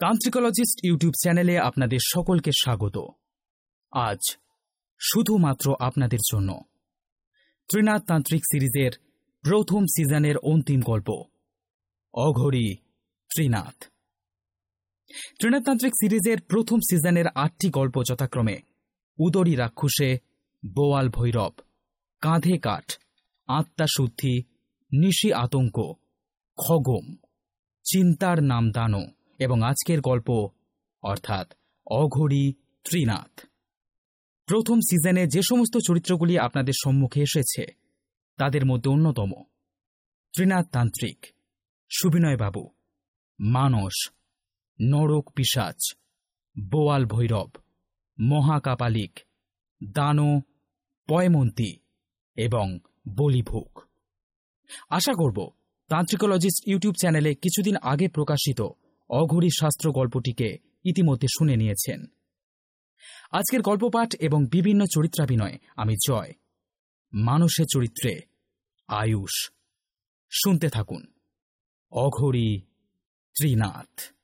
তান্ত্রিকোলজিস্ট YouTube চ্যানেলে আপনাদের সকলকে স্বাগত। আজ শুধুমাত্র আপনাদের জন্য ত্রিনাথ তান্ত্রিক সিরিজের প্রথম সিজনের অন্তিম গল্প, অঘরী ত্রিনাথ। ত্রিনাথ তান্ত্রিক সিরিজের প্রথম সিজনের আটটি গল্প যথাক্রমে উদরী রাক্ষসে বোয়াল ভৈরব, কাঁধে কাঠ আত্মাশুদ্ধি নিশি আতঙ্ক, খগম, চিন্তার নাম দানো এবং আজকের গল্প, অর্থাৎ অঘরী ত্রিনাথ। প্রথম সিজনে যে সমস্ত চরিত্রগুলি আপনাদের সম্মুখে এসেছে, তাদের মধ্যে অন্যতম। ত্রিনাথ তান্ত্রিক, সুবিনয়বাবু, মানস, নরক পিসাচ বোয়াল ভৈরব, মহাকাপালিক, দানো, পয়মন্তী এবং বলিভোগ। আশা করব তান্ত্রিকোলজিস্ট ইউটিউব চ্যানেলে কিছুদিন আগে প্রকাশিত অঘরী শাস্ত্র গল্পটিকে ইতিমধ্যে শুনে নিয়েছেন। আজকের গল্পপাঠ এবং বিভিন্ন চরিত্রাভিনয়, আমি জয়। মানুষের চরিত্রে আয়ুষ। শুনতে থাকুন। অঘরী ত্রিনাথ।